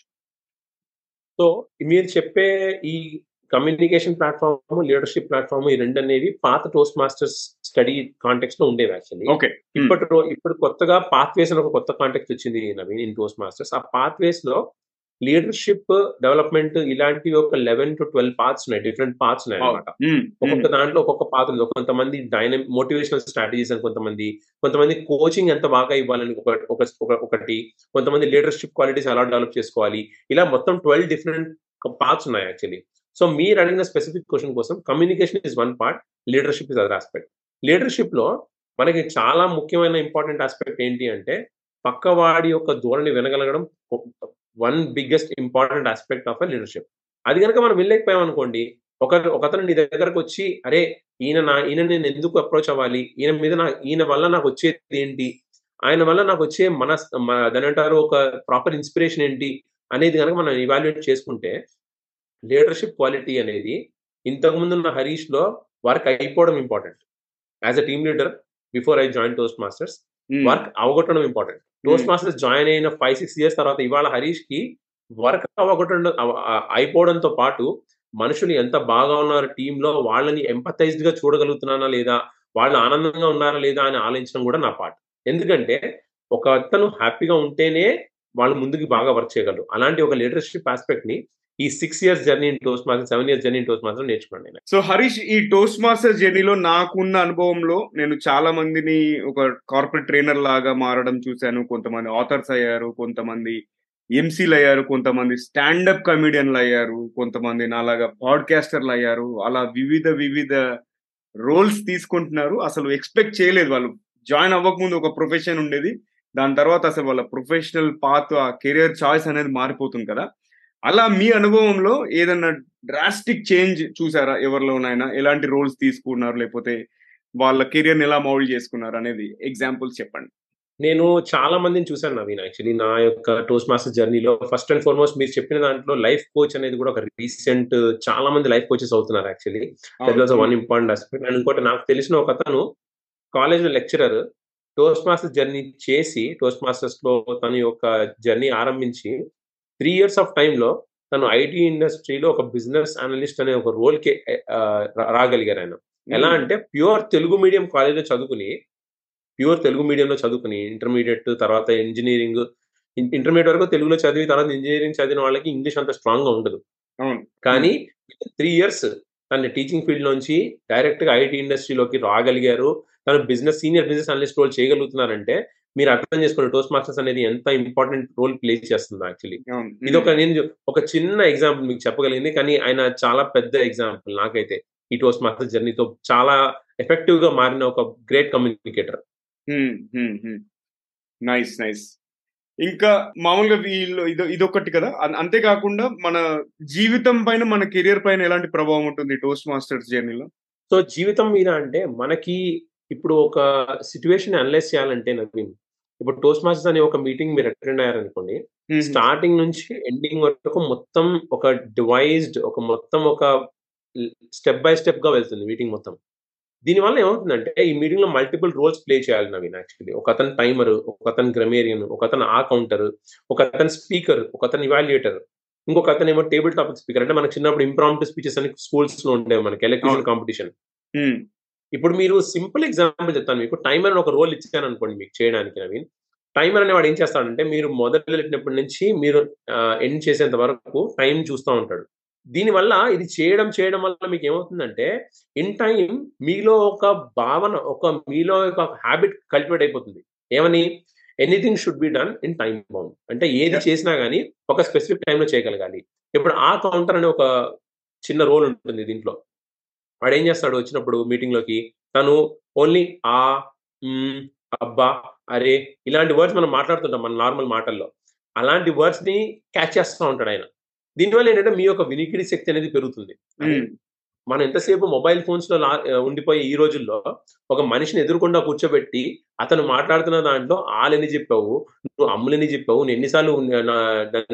సో మీరు చెప్పే ఈ కమ్యూనికేషన్ ప్లాట్ఫామ్ లీడర్షిప్ ప్లాట్ఫామ్ ఈ రెండు అనేవి పాత టోస్ట్ మాస్టర్స్ స్టడీ కాంటెక్స్ట్లో ఉండేవి యాక్చువల్లీ. ఓకే. ఇప్పటి ఇప్పుడు కొత్తగా పాత్వేస్ అని ఒక కొత్త కాంటాక్ట్ వచ్చింది నవీన్ ఇన్ టోస్ట్ మాస్టర్స్ ఆ పాత్వేస్లో లీడర్షిప్ డెవలప్మెంట్ ఇలాంటి ఒక లెవెన్ టు ట్వెల్వ్ పార్ట్స్ ఉన్నాయి. డిఫరెంట్ పార్ట్స్ ఉన్నాయి అనమాట ఒక్కొక్క దాంట్లో ఒక్కొక్క పాత్ర ఉంది. కొంతమంది డైనమ్ మోటివేషనల్ స్ట్రాటజీస్ అని కొంతమంది కొంతమంది కోచింగ్ ఎంత బాగా ఇవ్వాలని ఒక ఒక- ఒక- ఒకటి కొంతమంది లీడర్షిప్ క్వాలిటీస్ ఎలా డెవలప్ చేసుకోవాలి. ఇలా మొత్తం ట్వెల్వ్ డిఫరెంట్ పార్ట్స్ ఉన్నాయి యాక్చువల్లీ. సో మీరు అడిగిన స్పెసిఫిక్ క్వశ్చన్ కోసం communication is one part leadership is other aspect లీడర్షిప్లో మనకి చాలా ముఖ్యమైన ఇంపార్టెంట్ ఆస్పెక్ట్ ఏంటి అంటే పక్కవాడి యొక్క ధోరణి వినగలగడం one biggest important aspect of a leadership అది కనుక మనం వెళ్ళలేకపోయాం అనుకోండి ఒక ఒకతను నీ దగ్గరకు వచ్చి అరే ఈయన నా ఈయన నేను ఎందుకు అప్రోచ్ అవ్వాలి? ఈయన మీద నా ఈయన వల్ల నాకు వచ్చేది ఏంటి? ఆయన వల్ల నాకు వచ్చే మన- దాని అంటారు ఒక ప్రాపర్ ఇన్స్పిరేషన్ ఏంటి? అనేది కనుక మనం ఇవాల్యుయేట్ చేసుకుంటే లీడర్షిప్ క్వాలిటీ అనేది ఇంతకు ముందు ఉన్న హరీష్లో వర్క్ అయిపోవడం important. As a team leader before I join toast masters work అవగొట్టడం important. Toast masters join అయిన ఫైవ్ సిక్స్ ఇయర్స్ తర్వాత ఇవాళ హరీష్కి వర్క్ అవగొట్టడం అయిపోవడంతో పాటు మనుషులు ఎంత బాగా ఉన్నారు టీమ్లో వాళ్ళని ఎంపథైజ్డ్గా చూడగలుగుతున్నానా లేదా వాళ్ళు ఆనందంగా ఉన్నారా లేదా అని ఆలోచించడం కూడా నా పార్ట్. ఎందుకంటే ఒక అతను హ్యాపీగా ఉంటేనే వాళ్ళు ముందుకు బాగా వర్క్ చేయగలరు. అలాంటి ఒక లీడర్షిప్ ఆస్పెక్ట్ని ఈ six years journey toast master seven years journey toast master నేర్చుకోండి సో హరీష్ ఈ టోస్ట్ మాస్టర్ జర్నీలో నాకున్న అనుభవంలో నేను చాలా మందిని ఒక కార్పొరేట్ ట్రైనర్ లాగా మారడం చూశాను. కొంతమంది ఆథర్స్ అయ్యారు కొంతమంది ఎంసీలు అయ్యారు కొంతమంది స్టాండప్ కమెడియన్లు అయ్యారు కొంతమంది నాలాగా పాడ్కాస్టర్లు అయ్యారు. అలా వివిధ వివిధ రోల్స్ తీసుకుంటున్నారు. అసలు ఎక్స్పెక్ట్ చేయలేదు వాళ్ళు. జాయిన్ అవ్వకముందు ఒక ప్రొఫెషన్ ఉండేది. దాని తర్వాత అసలు వాళ్ళ ప్రొఫెషనల్ పాత్ ఆ కెరియర్ చాయిస్ అనేది మారిపోతుంది కదా. అలా మీ అనుభవంలో ఏదన్నా డ్రాస్టిక్ చేంజ్ చూసారా ఎవరిలోనైనా? ఎలాంటి రోల్స్ తీసుకున్నారు? లేకపోతే వాళ్ళ కెరియర్ ఎలా మౌల్డ్ చేసుకున్నారు? అనేది ఎగ్జాంపుల్స్ చెప్పండి. నేను చాలా మందిని చూశాను నవీన్ యాక్చువల్లీ నా యొక్క టోస్ట్ మాస్టర్ జర్నీలో ఫస్ట్ అండ్ ఫార్మోస్ట్ మీరు చెప్పిన దాంట్లో లైఫ్ కోచ్ అనేది కూడా ఒక రీసెంట్ చాలా మంది లైఫ్ కోచెస్ అవుతున్నారు actually that was one important aspect and ఇంకోటి నాకు తెలిసిన ఒక అతను college lecturer toast masters journey చేసి టోస్ట్ మాస్టర్స్లో తన యొక్క జర్నీ ఆరంభించి త్రీ ఇయర్స్ ఆఫ్ టైంలో తను ఐటీ ఇండస్ట్రీలో ఒక బిజినెస్ అనలిస్ట్ అనే ఒక రోల్కి ఆ, రా- రాగలిగారు ఆయన. ఎలా అంటే ప్యూర్ తెలుగు మీడియం కాలేజ్లో చదువుకుని ప్యూర్ తెలుగు మీడియంలో చదువుకుని ఇంటర్మీడియట్ తర్వాత ఇంజనీరింగ్ ఇంటర్మీడియట్ వరకు తెలుగులో చదివి తర్వాత ఇంజనీరింగ్ చదివిన వాళ్ళకి ఇంగ్లీష్ అంత స్ట్రాంగ్గా ఉండదు. కానీ త్రీ ఇయర్స్ తన టీచింగ్ ఫీల్డ్ నుంచి డైరెక్ట్గా ఐటీ ఇండస్ట్రీలోకి రాగలిగారు. తను business senior business analyst role చేయగలుగుతున్నారంటే మీరు అర్థం చేసుకోండి టోస్ట్ మాస్టర్స్ అనేది ఎంత ఇంపార్టెంట్ రోల్ ప్లే చేస్తుంది యాక్చువల్లీ ఇది ఒక నేను ఒక చిన్న ఎగ్జాంపుల్ మీకు చెప్పగలిగింది కానీ ఆయన చాలా పెద్ద ఎగ్జాంపుల్ నాకైతే ఈ టోస్ట్ మాస్టర్ జర్నీతో చాలా ఎఫెక్టివ్గా మారిన ఒక గ్రేట్ కమ్యూనికేటర్ నైస్ నైస్ ఇంకా మామూలుగా వీళ్ళు ఇది ఇదొకటి కదా? అంతేకాకుండా మన జీవితం పైన మన కెరియర్ పైన ఎలాంటి ప్రభావం ఉంటుంది టోస్ట్ మాస్టర్స్ జర్నీలో సో జీవితం మీద అంటే మనకి ఇప్పుడు ఒక సిచ్యువేషన్ అనలైజ్ చేయాలంటే నవీన్ ఇప్పుడు టోస్ట్ మాస్టర్స్ అనే ఒక మీటింగ్ మీరు అటెండ్ అయ్యారనుకోండి స్టార్టింగ్ నుంచి ఎండింగ్ వరకు మొత్తం ఒక డివైజ్డ్ ఒక మొత్తం ఒక స్టెప్ బై స్టెప్గా వెళ్తుంది మీటింగ్ మొత్తం. దీనివల్ల ఏమవుతుందంటే ఈ మీటింగ్లో మల్టిపుల్ రోల్స్ ప్లే చేయాలి నవీన్ యాక్చువల్లీ ఒక అతను టైమర్ ఒక అతను గ్రమేరియన్ ఒక అతను ఆ కౌంటర్ ఒక అతను స్పీకర్ ఒక అతను ఇవాల్యుయేటర్ ఇంకొక అతను ఏమో టేబుల్ టాపిక్ స్పీకర్ అంటే మనకు చిన్నప్పుడు ఇంప్రాంప్ట్ స్పీచెస్ అని స్కూల్స్లో ఉండేవి మనకి ఎలక్ట్రికల్ కాంపిటీషన్ ఇప్పుడు మీరు సింపుల్ ఎగ్జాంపుల్ చెప్తాను మీకు. టైమర్ అని ఒక రోల్ ఇచ్చాను అనుకోండి మీకు చేయడానికి నవీన్. టైమర్ అనేవాడు ఏం చేస్తాడంటే మీరు మొదలు వెళ్ళినప్పటి నుంచి మీరు ఎండ్ చేసేంత వరకు టైం చూస్తూ ఉంటాడు. దీనివల్ల ఇది చేయడం చేయడం వల్ల మీకు ఏమవుతుందంటే ఇన్ టైం మీలో ఒక భావన ఒక మీలో ఒక హ్యాబిట్ కల్టివేట్ అయిపోతుంది. ఏమని? Anything should be done in time bound. అంటే ఏది చేసినా గానీ ఒక స్పెసిఫిక్ టైంలో చేయగలగాలి. ఇప్పుడు ఆ కౌంటర్ అనే ఒక చిన్న రోల్ ఉంటుంది దీంట్లో. వాడు ఏం చేస్తాడు వచ్చినప్పుడు మీటింగ్లోకి తను ఓన్లీ ఆ అబ్బా అరే ఇలాంటి వర్డ్స్ మనం మాట్లాడుతుంటాం మన నార్మల్ మాటల్లో. అలాంటి వర్డ్స్ని క్యాచ్ చేస్తూ ఉంటాడు ఆయన. దీనివల్ల ఏంటంటే మీ యొక్క వినికిడి శక్తి అనేది పెరుగుతుంది. మనం ఎంతసేపు మొబైల్ ఫోన్స్లో ఉండిపోయే ఈ రోజుల్లో ఒక మనిషిని ఎదురుకుండా కూర్చోబెట్టి అతను మాట్లాడుతున్న దాంట్లో ఆలని చెప్పావు నువ్వు అమ్ములని చెప్పావు నువ్వు ఎన్నిసార్లు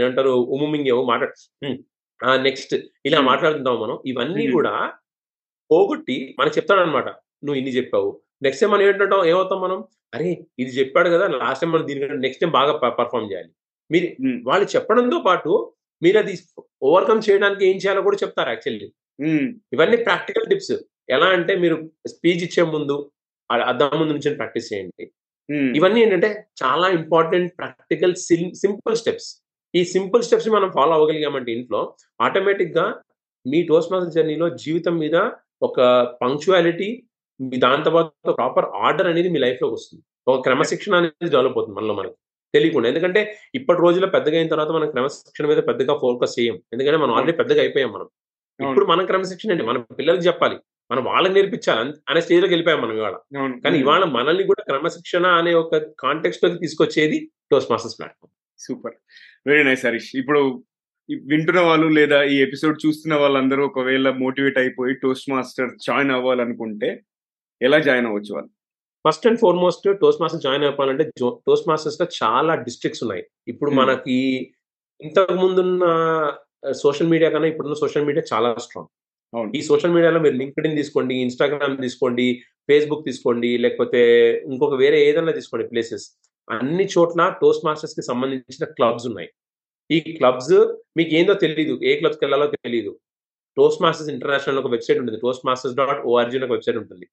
ఏమంటారు ఉమ్మింగేవు మాట్లాడు నెక్స్ట్ ఇలా Hmm. మాట్లాడుతుంటాం మనం. ఇవన్నీ. కూడా పోగొట్టి మనకు చెప్తాడనమాట నువ్వు ఇన్ని చెప్పావు. నెక్స్ట్ టైం మనం ఏంటంటాం? ఏమవుతాం మనం? అరే ఇది చెప్పాడు కదా లాస్ట్ టైం మనం దీనికంటే నెక్స్ట్ టైం బాగా పర్ఫామ్ చేయాలి. మీరు వాళ్ళు చెప్పడంతో పాటు మీరు అది ఓవర్కమ్ చేయడానికి ఏం చేయాలో కూడా చెప్తారు యాక్చువల్లీ ఇవన్నీ ప్రాక్టికల్ టిప్స్ ఎలా అంటే మీరు స్పీచ్ ఇచ్చే ముందు అద్దం ముందు నుంచి ప్రాక్టీస్ చేయండి. ఇవన్నీ ఏంటంటే చాలా ఇంపార్టెంట్ ప్రాక్టికల్ సింపుల్ స్టెప్స్ ఈ సింపుల్ స్టెప్స్ మనం ఫాలో అవ్వగలిగామంటే ఇంట్లో ఆటోమేటిక్గా మీ టోస్ట్ మాస్టర్ జర్నీలో జీవితం మీద ఒక పంక్చువాలిటీ దాంతో పాటు ప్రాపర్ ఆర్డర్ అనేది మీ లైఫ్లోకి వస్తుంది. ఒక క్రమశిక్షణ అనేది డెవలప్ అవుతుంది మనలో మనకి. తెలియకుండా. ఎందుకంటే ఇప్పటి రోజుల్లో పెద్దగా అయిన తర్వాత మనం క్రమశిక్షణ మీద పెద్దగా ఫోకస్ చేయం ఎందుకంటే మనం ఆల్రెడీ పెద్దగా అయిపోయాం మనం. ఇప్పుడు మనం క్రమశిక్షణ ఏంటి మన పిల్లలకి చెప్పాలి. మనం వాళ్ళకి నేర్పించాలి. అన్- అనే స్టేజ్లోకి వెళ్ళిపోయాం మనం ఇవాళ. కానీ ఇవాళ మనల్ని కూడా క్రమశిక్షణ అనే ఒక కాంటెక్స్ట్లోకి తీసుకొచ్చేది toast masters platform super. Very nice Harish. ఇప్పుడు వింటున్న వాళ్ళు లేదా ఈ ఎపిసోడ్ చూస్తున్న వాళ్ళందరూ ఒకవేళ మోటివేట్ అయిపోయి టోస్ట్ మాస్టర్ జాయిన్ అవ్వాలనుకుంటే ఎలా జాయిన్ అవ్వచ్చు వాళ్ళు? First and foremost toast masters join అవ్వాలంటే టోస్ట్ మాస్టర్స్లో చాలా డిస్ట్రిక్ట్స్ ఉన్నాయి. ఇప్పుడు Hmm. మనకి ఇంతకు ముందున్న సోషల్ మీడియా కన్నా ఇప్పుడున్న సోషల్ మీడియా చాలా స్ట్రాంగ్. ఈ సోషల్ మీడియాలో మీరు లింక్డ్ ఇన్ తీసుకోండి ఇన్స్టాగ్రామ్ తీసుకోండి ఫేస్బుక్ తీసుకోండి లేకపోతే ఇంకొక వేరే ఏదైనా తీసుకోండి ప్లేసెస్. అన్ని చోట్ల టోస్ట్ మాస్టర్స్కి సంబంధించిన క్లబ్స్ ఉన్నాయి. ఈ క్లబ్స్ మీకు ఏందో తెలియదు ఏ క్లబ్స్కి వెళ్ళాలో తెలియదు టోస్ట్ మాస్టర్స్ ఇంటర్నేషనల్ ఒక వెబ్సైట్ ఉంటుంది. Toast masters dot O R G ఒక వెబ్సైట్ ఉంటుంది.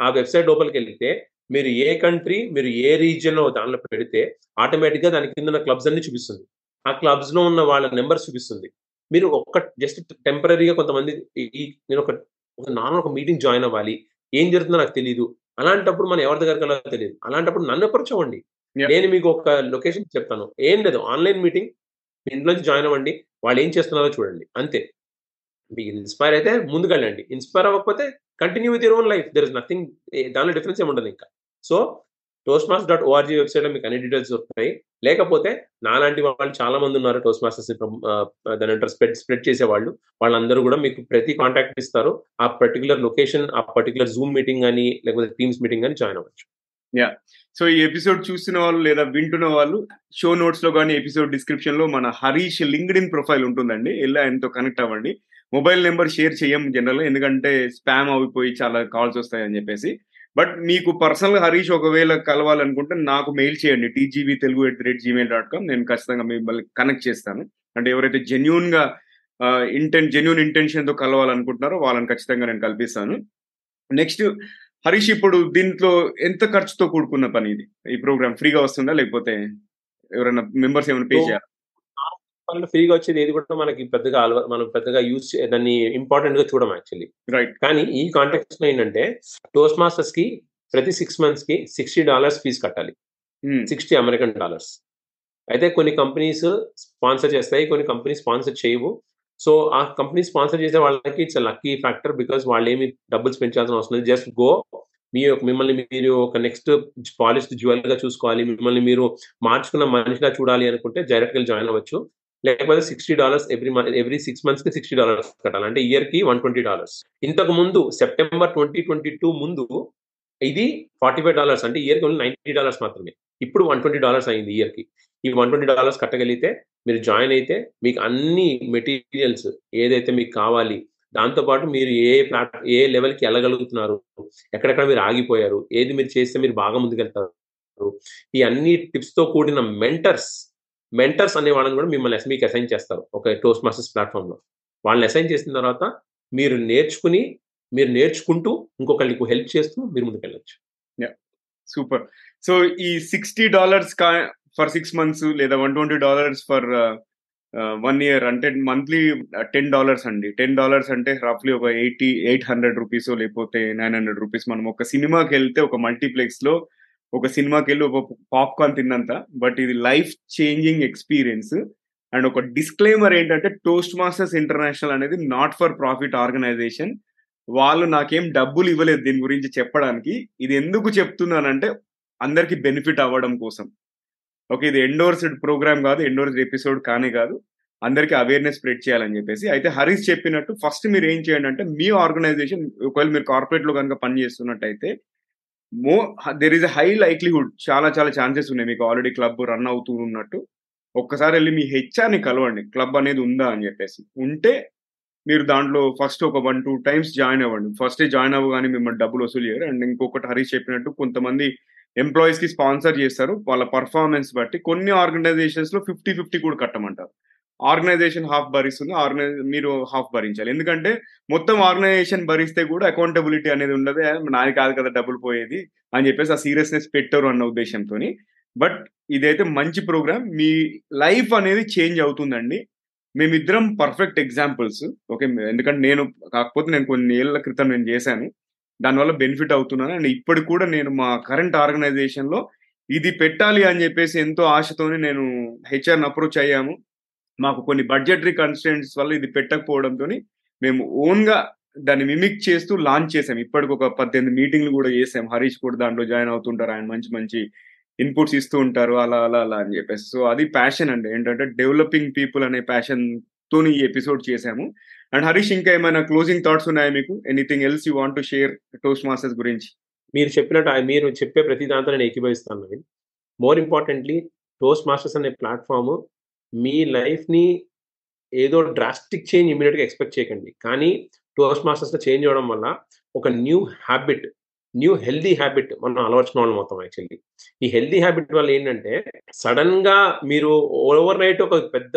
ఆ వెబ్సైట్ లోపలికి వెళ్తే మీరు ఏ కంట్రీ మీరు ఏ రీజియన్లో దానిలో పెడితే ఆటోమేటిక్గా దాని కింద ఉన్న క్లబ్స్ అన్ని చూపిస్తుంది. ఆ క్లబ్స్లో ఉన్న వాళ్ళ నెంబర్స్ చూపిస్తుంది. మీరు ఒక్క జస్ట్ టెంపరీగా కొంతమంది ఈ- నేను ఒక ఒక నార్మల్ ఒక మీటింగ్ జాయిన్ అవ్వాలి. ఏం జరుగుతుందో నాకు తెలియదు అలాంటప్పుడు మనం ఎవరి దగ్గరికి వెళ్ళాలో తెలియదు అలాంటప్పుడు నన్ను Yeah. నేను మీకు ఒక లొకేషన్ చెప్తాను. ఏం లేదు. ఆన్లైన్ మీటింగ్ మీ జాయిన్ అవ్వండి. వాళ్ళు ఏం చేస్తున్నారో చూడండి. అంతే. మీకు ఇన్స్పైర్ అయితే ముందుకు వెళ్ళండి ఇన్స్పైర్ అవ్వకపోతే continue with your own life there is nothing దానిలో డిఫరెన్స్ ఏమి ఉండదు ఇంకా. So toast master dot O R G వెబ్సైట్లో మీకు అన్ని డీటెయిల్స్ దొరుకుతాయి. లేకపోతే నాలాంటి వాళ్ళు చాలా మంది ఉన్నారు టోస్ట్ మాస్టర్స్ దాని అంటారు స్ప్రెడ్ స్ప్రెడ్ చేసే వాళ్ళు వాళ్ళందరూ కూడా మీకు ప్రతి కాంటాక్ట్ ఇస్తారు. ఆ పర్టికులర్ లొకేషన్ ఆ పర్టికులర్ జూమ్ మీటింగ్ కానీ లేకపోతే టీమ్స్ మీటింగ్ కానీ జాయిన్ అవ్వచ్చు. యా సో ఈ ఎపిసోడ్ చూస్తున్న వాళ్ళు లేదా వింటున్న వాళ్ళు షో నోట్స్లో కానీ ఎపిసోడ్ డిస్క్రిప్షన్లో మన హరీష్ లింక్డ్ ఇన్ ప్రొఫైల్ ఉంటుందండి. వెళ్ళి ఆయనతో కనెక్ట్ అవ్వండి. మొబైల్ నెంబర్ షేర్ చేయం జనరల్ ఎందుకంటే స్పామ్ అయిపోయి చాలా కాల్స్ వస్తాయని చెప్పేసి. బట్ మీకు పర్సనల్ హరీష్ ఒకవేళ కలవాలనుకుంటే నాకు మెయిల్ చేయండి. TGV Telugu at the rate Gmail dot com నేను ఖచ్చితంగా మిమ్మల్ని కనెక్ట్ చేస్తాను. అంటే ఎవరైతే జెన్యున్గా ఇంటెన్ జెన్యున్ ఇంటెన్షన్తో కలవాలనుకుంటున్నారో వాళ్ళని ఖచ్చితంగా నేను కల్పిస్తాను. నెక్స్ట్ హరీష్ ఇప్పుడు దీంట్లో ఎంత ఖర్చుతో కూడుకున్న పని ఇది? ఈ ప్రోగ్రామ్ ఫ్రీగా వస్తుందా? లేకపోతే ఎవరైనా మెంబర్స్ ఏమైనా పే చేయాలి? వాళ్ళు ఫ్రీగా వచ్చేది ఏది కూడా మనకి పెద్దగా మనం పెద్దగా యూజ్ దాన్ని ఇంపార్టెంట్గా చూడం యాక్చువల్లీ రైట్ కానీ ఈ కాంటెక్స్ట్లో ఏంటంటే టోస్ట్ మాస్టర్స్కి ప్రతి సిక్స్ మంత్స్కి సిక్స్టీ డాలర్స్ ఫీజు కట్టాలి. సిక్స్టీ అమెరికన్ డాలర్స్ అయితే కొన్ని కంపెనీస్ స్పాన్సర్ చేస్తాయి కొన్ని కంపెనీస్ స్పాన్సర్ చేయవు. సో ఆ కంపెనీ స్పాన్సర్ చేసే వాళ్ళకి ఇట్స్ లక్కీ ఫ్యాక్టర్ బికాస్ వాళ్ళు ఏమి డబ్బులు స్పెండ్ చేయాల్సిన అవసరం లేదు. Just go. మీ యొక్క- మిమ్మల్ని మీరు ఒక నెక్స్ట్ పాలిష్డ్ జ్యువెల్గా చూసుకోవాలి. మిమ్మల్ని మీరు మార్చుకున్న మనిషిగా చూడాలి అనుకుంటే డైరెక్ట్గా జాయిన్ అవ్వచ్చు. లేకపోతే sixty dollars every every six మంత్స్కి సిక్స్టీ డాలర్స్ కట్టాలి. అంటే ఇయర్కి వన్ ట్వంటీ డాలర్స్. ఇంతకు ముందు సెప్టెంబర్ ట్వంటీ ట్వంటీ టూ ముందు ఇది ఫార్టీ ఫైవ్ డాలర్స్. అంటే ఇయర్కి ఓన్లీ నైన్టీ డాలర్స్ మాత్రమే. ఇప్పుడు వన్ ట్వంటీ డాలర్స్ అయింది ఇయర్కి ఈ వన్ ట్వంటీ డాలర్స్ కట్టగలిగితే మీరు జాయిన్ అయితే మీకు అన్ని మెటీరియల్స్ ఏదైతే మీకు కావాలి దాంతోపాటు మీరు ఏ ప్లాట్ ఏ లెవెల్కి వెళ్ళగలుగుతున్నారు ఎక్కడెక్కడ మీరు ఆగిపోయారు ఏది మీరు చేస్తే మీరు బాగా ముందుకెళ్తారు ఈ అన్ని టిప్స్తో కూడిన మెంటర్స్ మెంటర్స్ అనే వాళ్ళని కూడా మిమ్మల్ని మీకు అసైన్ చేస్తారు ఒక టోస్ట్ మాస్టర్స్ ప్లాట్ఫామ్లో. వాళ్ళని అసైన్ చేసిన తర్వాత మీరు నేర్చుకుని మీరు నేర్చుకుంటూ ఇంకొకరికి హెల్ప్ చేస్తూ మీరు ముందుకెళ్ళచ్చు. సూపర్. సో ఈ sixty dollars for six months లేదా one twenty dollars for uh, uh, one year అంటే మంత్లీ టెన్ డాలర్స్ అండి. టెన్ డాలర్స్ అంటే రఫ్లీ ఒక ఎయిటీ ఎయిట్ హండ్రెడ్ రూపీస్ లేకపోతే నైన్ హండ్రెడ్ రూపీస్ మనం ఒక సినిమాకి వెళ్తే ఒక మల్టీప్లెక్స్లో ఒక సినిమాకి వెళ్ళి ఒక పాప్కార్న్ తిన్నంత బట్ ఇది లైఫ్ చేంజింగ్ ఎక్స్పీరియన్స్. అండ్ ఒక డిస్క్లైమర్ ఏంటంటే టోస్ట్ మాస్టర్స్ ఇంటర్నేషనల్ అనేది నాట్ ఫర్ ప్రాఫిట్ ఆర్గనైజేషన్. వాళ్ళు నాకేం డబ్బులు ఇవ్వలేదు దీని గురించి చెప్పడానికి. ఇది ఎందుకు చెప్తున్నానంటే అందరికి బెనిఫిట్ అవ్వడం కోసం. ఓకే ఇది ఎండోర్స్డ్ ప్రోగ్రామ్ కాదు ఎండోర్స్డ్ ఎపిసోడ్ కానే కాదు. అందరికీ అవేర్నెస్ స్ప్రెడ్ చేయాలని చెప్పేసి. అయితే హరీష్ చెప్పినట్టు ఫస్ట్ మీరు ఏం చేయండి అంటే మీ ఆర్గనైజేషన్ ఒకవేళ మీరు కార్పొరేట్లో కనుక పని చేస్తున్నట్టయితే మో there is a high likelihood చాలా చాలా ఛాన్సెస్ ఉన్నాయి. మీకు ఆల్రెడీ క్లబ్ రన్ అవుతూ ఉన్నట్టు. ఒక్కసారి వెళ్ళి మీ హెచ్ఆర్ని కలవండి. క్లబ్ అనేది ఉందా అని చెప్పేసి. ఉంటే మీరు దాంట్లో ఫస్ట్ ఒక వన్ టూ టైమ్స్ జాయిన్ అవ్వండి. ఫస్ట్ జాయిన్ అవ్వగానే మిమ్మల్ని డబ్బులు వసూలు చేయరు. అండ్ ఇంకొకటి హరీష్ చెప్పినట్టు కొంతమంది ఎంప్లాయీస్కి స్పాన్సర్ చేస్తారు. వాళ్ళ పర్ఫార్మెన్స్ బట్టి కొన్ని ఆర్గనైజేషన్స్లో ఫిఫ్టీ ఫిఫ్టీ కూడా కట్టమంటారు. ఆర్గనైజేషన్ హాఫ్ భరిస్తుంది. ఆర్గనైజ్ మీరు హాఫ్ భరించాలి. ఎందుకంటే మొత్తం ఆర్గనైజేషన్ భరిస్తే కూడా అకౌంటబిలిటీ అనేది ఉండదు. నాది కాదు కదా డబ్బులు పోయేది అని చెప్పేసి ఆ సీరియస్నెస్ పెట్టరు అన్న ఉద్దేశంతో బట్ ఇదైతే మంచి ప్రోగ్రామ్ మీ లైఫ్ అనేది చేంజ్ అవుతుందండి. మేమిద్దరం పర్ఫెక్ట్ ఎగ్జాంపుల్స్ ఓకే ఎందుకంటే నేను కాకపోతే నేను కొన్ని ఏళ్ళ క్రితం నేను చేశాను. దానివల్ల బెనిఫిట్ అవుతున్నాను. అండ్ ఇప్పటికి కూడా నేను మా కరెంట్ ఆర్గనైజేషన్లో ఇది పెట్టాలి అని చెప్పేసి ఎంతో ఆశతోనే నేను హెచ్ఆర్ని అప్రోచ్ అయ్యాము. మాకు కొన్ని బడ్జెటరీ కన్స్టెంట్స్ వల్ల ఇది పెట్టకపోవడంతో మేము ఓన్గా దాన్ని మిమిక్ చేస్తూ లాంచ్ చేసాం ఇప్పటికి ఒక పద్దెనిమిది మీటింగ్లు కూడా చేసాం హరీష్ కూడా దాంట్లో జాయిన్ అవుతుంటారు. ఆయన మంచి మంచి ఇన్పుట్స్ ఇస్తూ ఉంటారు. అలా అలా అలా అని చెప్పేసి. సో అది ప్యాషన్ అండి. ఏంటంటే డెవలపింగ్ పీపుల్ అనే ప్యాషన్ తోని ఈ ఎపిసోడ్ చేసాము అండ్ హరీష్ ఇంకా ఏమైనా క్లోజింగ్ థాట్స్ ఉన్నాయా మీకు? Anything else you want to share Toastmasters గురించి? మీరు చెప్పినట్టు మీరు చెప్పే ప్రతి దాంతో నేను ఏకీభవిస్తాను Naveen. More importantly toast masters అనే ప్లాట్ఫామ్ మీ లైఫ్ని ఏదో డ్రాస్టిక్ చేంజ్ ఇమీడియట్గా ఎక్స్పెక్ట్ చేయకండి. కానీ టోస్ట్ మాస్టర్స్లో చేంజ్ అవ్వడం వల్ల ఒక new habit new healthy habit మనం అలవర్చుకున్న వాళ్ళు మొత్తం యాక్చువల్లీ ఈ హెల్దీ హ్యాబిట్ వల్ల ఏంటంటే సడన్గా మీరు ఓవర్ నైట్ ఒక పెద్ద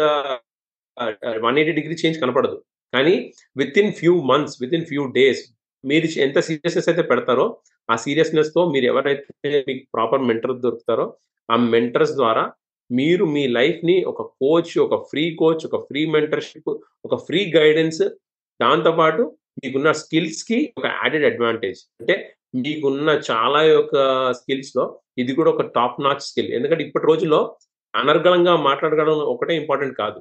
వన్ ఎయిటీ డిగ్రీ చేంజ్ కనపడదు. కానీ with in few months with in few days మీరు ఎంత సీరియస్నెస్ అయితే పెడతారో ఆ సీరియస్నెస్తో మీరు ఎవరైతే మీకు ప్రాపర్ మెంటర్ దొరుకుతారో ఆ మెంటర్స్ ద్వారా మీరు మీ లైఫ్ని ఒక కోచ్ ఒక ఫ్రీ కోచ్ ఒక ఫ్రీ మెంటర్షిప్ ఒక ఫ్రీ గైడెన్స్ దాంతోపాటు మీకున్న స్కిల్స్కి ఒక యాడెడ్ అడ్వాంటేజ్ అంటే మీకున్న చాలా యొక్క స్కిల్స్లో ఇది కూడా ఒక టాప్ నాచ్ స్కిల్ ఎందుకంటే ఇప్పటి రోజుల్లో అనర్గళంగా మాట్లాడగలం ఒకటే ఇంపార్టెంట్ కాదు.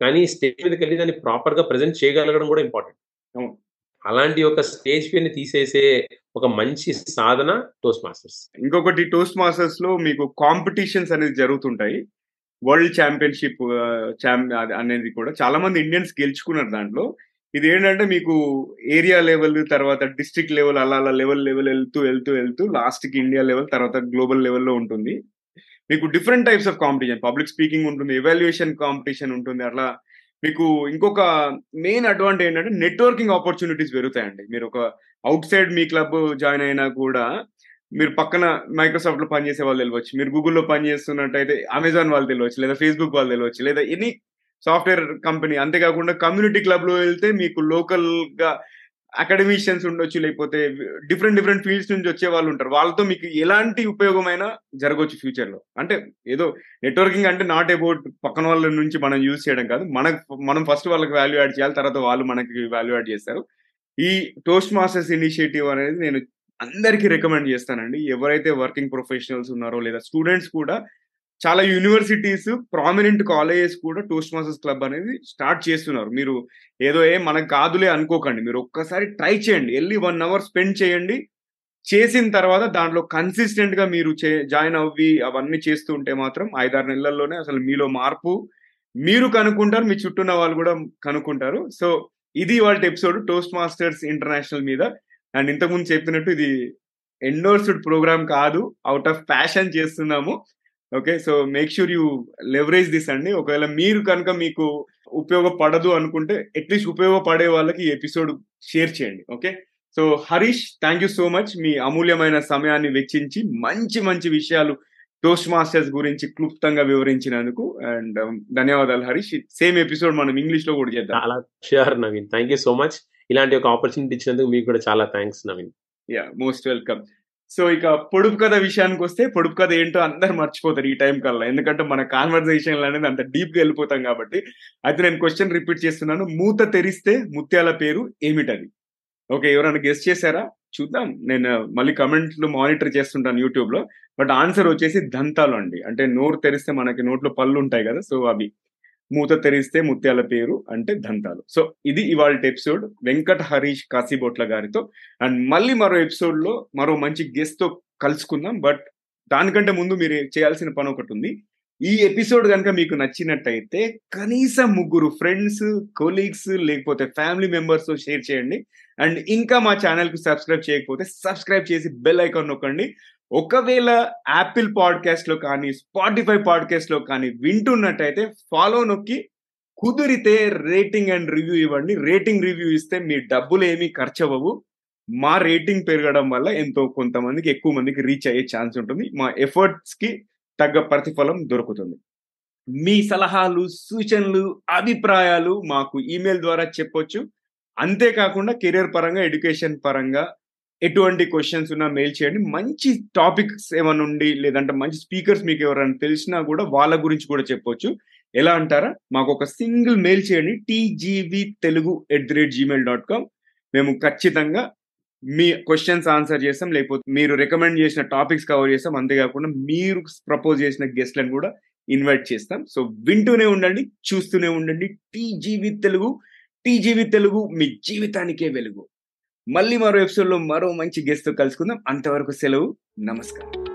కానీ స్టేజ్ మీదకి వెళ్ళి దాన్ని ప్రాపర్గా ప్రజెంట్ చేయగలగడం కూడా ఇంపార్టెంట్. అలాంటి ఒక స్టేజ్ పేని తీసేసే ఒక మంచి సాధన టోస్ట్ మాస్టర్స్. ఇంకొకటి టోస్ట్ మాస్టర్స్లో మీకు కాంపిటీషన్స్ అనేది జరుగుతుంటాయి. వరల్డ్ ఛాంపియన్షిప్ అనేది కూడా చాలా మంది ఇండియన్స్ గెలుచుకున్నారు దాంట్లో. ఇది ఏంటంటే మీకు ఏరియా లెవెల్ తర్వాత డిస్ట్రిక్ట్ లెవెల్ అలా అలా లెవెల్ లెవెల్ వెళ్తూ వెళ్తూ వెళ్తూ లాస్ట్కి ఇండియా లెవెల్ తర్వాత గ్లోబల్ లెవెల్లో ఉంటుంది. మీకు different types of competition public speaking ఉంటుంది ఎవాల్యుయేషన్ కాంపిటీషన్ ఉంటుంది అట్లా మీకు ఇంకొక మెయిన్ అడ్వాంటేజ్ ఏంటంటే నెట్వర్కింగ్ ఆపర్చునిటీస్ పెరుగుతాయండి. మీరు ఒక అవుట్ సైడ్ మీ క్లబ్ జాయిన్ అయినా కూడా మీరు పక్కన మైక్రోసాఫ్ట్లో పనిచేసే వాళ్ళు తెలియవచ్చు మీరు గూగుల్లో పనిచేస్తున్నట్టయితే అమెజాన్ వాళ్ళు తెలియవచ్చు లేదా ఫేస్బుక్ వాళ్ళు తెలియవచ్చు లేదా ఎనీ సాఫ్ట్వేర్ కంపెనీ అంతేకాకుండా కమ్యూనిటీ క్లబ్లో వెళ్తే మీకు లోకల్గా అకాడమిషియన్స్ ఉండొచ్చు లేకపోతే డిఫరెంట్ డిఫరెంట్ ఫీల్డ్స్ నుంచి వచ్చే వాళ్ళు ఉంటారు. వాళ్ళతో మీకు ఎలాంటి ఉపయోగమైనా జరగవచ్చు ఫ్యూచర్లో అంటే ఏదో నెట్వర్కింగ్ అంటే నాట్ అబౌట్ పక్కన వాళ్ళ నుంచి మనం యూజ్ చేయడం కాదు. మనకు మనం ఫస్ట్ వాళ్ళకి వాల్యూ యాడ్ చేయాలి తర్వాత వాళ్ళు మనకి వాల్యూ యాడ్ చేస్తారు. ఈ టోస్ట్ మాస్టర్స్ ఇనిషియేటివ్ అనేది నేను అందరికీ రికమెండ్ చేస్తానండి. ఎవరైతే వర్కింగ్ ప్రొఫెషనల్స్ ఉన్నారో లేదా స్టూడెంట్స్ కూడా చాలా యూనివర్సిటీస్ ప్రామినెంట్ కాలేజెస్ కూడా టోస్ట్ మాస్టర్స్ క్లబ్ అనేది స్టార్ట్ చేస్తున్నారు. మీరు ఏదో ఏ మనకు కాదులే అనుకోకండి. మీరు ఒక్కసారి ట్రై చేయండి. వెళ్ళి వన్ అవర్ స్పెండ్ చేయండి. చేసిన తర్వాత దాంట్లో కన్సిస్టెంట్గా మీరు జాయిన్ అవ్వి అవన్నీ చేస్తూ ఉంటే మాత్రం ఐదారు నెలల్లోనే అసలు మీలో మార్పు మీరు కనుక్కుంటారు. మీ చుట్టూన్న వాళ్ళు కూడా కనుక్కుంటారు. సో ఇది వాళ్ళ ఎపిసోడ్ టోస్ట్ మాస్టర్స్ ఇంటర్నేషనల్ మీద. అండ్ ఇంతకుముందు చెప్పినట్టు ఇది ఎండోర్స్డ్ ప్రోగ్రామ్ కాదు. అవుట్ ఆఫ్ ప్యాషన్ చేస్తున్నాము. Okay so make sure you leverage this అండి. ఒకవేళ మీరు కనుక మీకు ఉపయోగపడదు అనుకుంటే అట్లీస్ట్ ఉపయోగపడే వాళ్ళకి ఈ ఎపిసోడ్ షేర్ చేయండి. Okay so Harish thank you so much మీ అమూల్యమైన సమయాన్ని వెచ్చించి మంచి మంచి విషయాలు టోస్ట్ మాస్టర్స్ గురించి క్లుప్తంగా వివరించినందుకు అండ్ ధన్యవాదాలు హరీష్ సేమ్ ఎపిసోడ్ మనం ఇంగ్లీష్లో కూడా చేద్దాం. చాలా sure Naveen thank you so much ఇలాంటి ఒక ఆపర్చునిటీ ఇచ్చినందుకు మీకు కూడా చాలా thanks Naveen yeah most welcome so ఇక పొడుపు కథ విషయానికి వస్తే పొడుపు కథ ఏంటో అందరు మర్చిపోతారు ఈ టైం కల్లా. ఎందుకంటే మన కాన్వర్జేషన్ అనేది అంత డీప్గా వెళ్ళిపోతాం కాబట్టి. అయితే నేను క్వశ్చన్ రిపీట్ చేస్తున్నాను. మూత తెరిస్తే ముత్యాల పేరు ఏమిటది? ఓకే ఎవరైనా గెస్ట్ చేశారా? చూద్దాం. నేను మళ్ళీ కమెంట్లు మానిటర్ చేస్తుంటాను యూట్యూబ్లో. బట్ ఆన్సర్ వచ్చేసి దంతాలు అండి. అంటే నోరు తెరిస్తే మనకి నోట్లో పళ్ళు ఉంటాయి కదా సో అవి. మూత తెరిస్తే ముత్యాల పేరు అంటే దంతాలు. సో ఇది ఇవాళ ఎపిసోడ్ వెంకట హరీష్ కాశీబోట్ల గారితో. అండ్ మళ్ళీ మరో ఎపిసోడ్లో మరో మంచి గెస్ట్తో కలుసుకుందాం. బట్ దానికంటే ముందు మీరు చేయాల్సిన పని ఒకటి ఉంది. ఈ ఎపిసోడ్ కనుక మీకు నచ్చినట్టయితే కనీసం ముగ్గురు ఫ్రెండ్స్ కొలీగ్స్ లేకపోతే ఫ్యామిలీ మెంబర్స్తో షేర్ చేయండి. అండ్ ఇంకా మా ఛానల్కి సబ్స్క్రైబ్ చేయకపోతే సబ్స్క్రైబ్ చేసి బెల్ ఐకాన్ నొక్కండి. ఒకవేళ యాపిల్ పాడ్కాస్ట్లో కానీ స్పాటిఫై పాడ్కాస్ట్లో కానీ వింటున్నట్టయితే ఫాలో నొక్కి కుదిరితే రేటింగ్ అండ్ రివ్యూ ఇవ్వండి. రేటింగ్ రివ్యూ ఇస్తే మీ డబ్బులు ఏమీ ఖర్చు అవ్వవు మా రేటింగ్ పెరగడం వల్ల ఎంతో కొంతమందికి ఎక్కువ మందికి రీచ్ అయ్యే ఛాన్స్ ఉంటుంది. మా ఎఫర్ట్స్కి తగ్గ ప్రతిఫలం దొరుకుతుంది. మీ సలహాలు సూచనలు అభిప్రాయాలు మాకు ఈమెయిల్ ద్వారా చెప్పొచ్చు. అంతేకాకుండా కెరియర్ పరంగా ఎడ్యుకేషన్ పరంగా ఎటువంటి క్వశ్చన్స్ ఉన్నా మెయిల్ చేయండి. మంచి టాపిక్స్ ఏమైనా ఉండి లేదంటే మంచి స్పీకర్స్ మీకు ఎవరైనా తెలిసినా కూడా వాళ్ళ గురించి కూడా చెప్పొచ్చు. ఎలా అంటారా? మాకు ఒక సింగిల్ మెయిల్ చేయండి. TGV Telugu at the rate Gmail dot com మేము ఖచ్చితంగా మీ క్వశ్చన్స్ ఆన్సర్ చేస్తాం. లేకపోతే మీరు రికమెండ్ చేసిన టాపిక్స్ కవర్ చేస్తాం. అంతేకాకుండా మీరు ప్రపోజ్ చేసిన గెస్ట్లను కూడా ఇన్వైట్ చేస్తాం. సో వింటూనే ఉండండి చూస్తూనే ఉండండి. టీజీవి తెలుగు టీజీవి తెలుగు మీ జీవితానికే వెలుగు. మళ్ళీ మరో ఎపిసోడ్లో మరో మంచి గెస్ట్తో కలుసుకుందాం. అంతవరకు సెలవు. నమస్కారం.